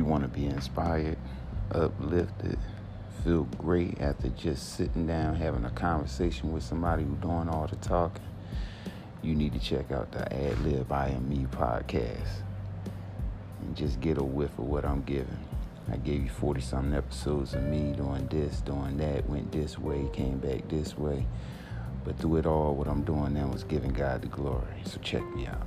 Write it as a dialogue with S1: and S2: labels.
S1: You want to be inspired, uplifted, feel great after just sitting down having a conversation with somebody who's doing all the talking, you need to check out the Ad Lib I Am Me podcast and just get a whiff of what I'm giving. I gave you 40 something episodes of me doing this, doing that, went this way, came back this way. But through it all, what I'm doing now is giving God the glory. So check me out.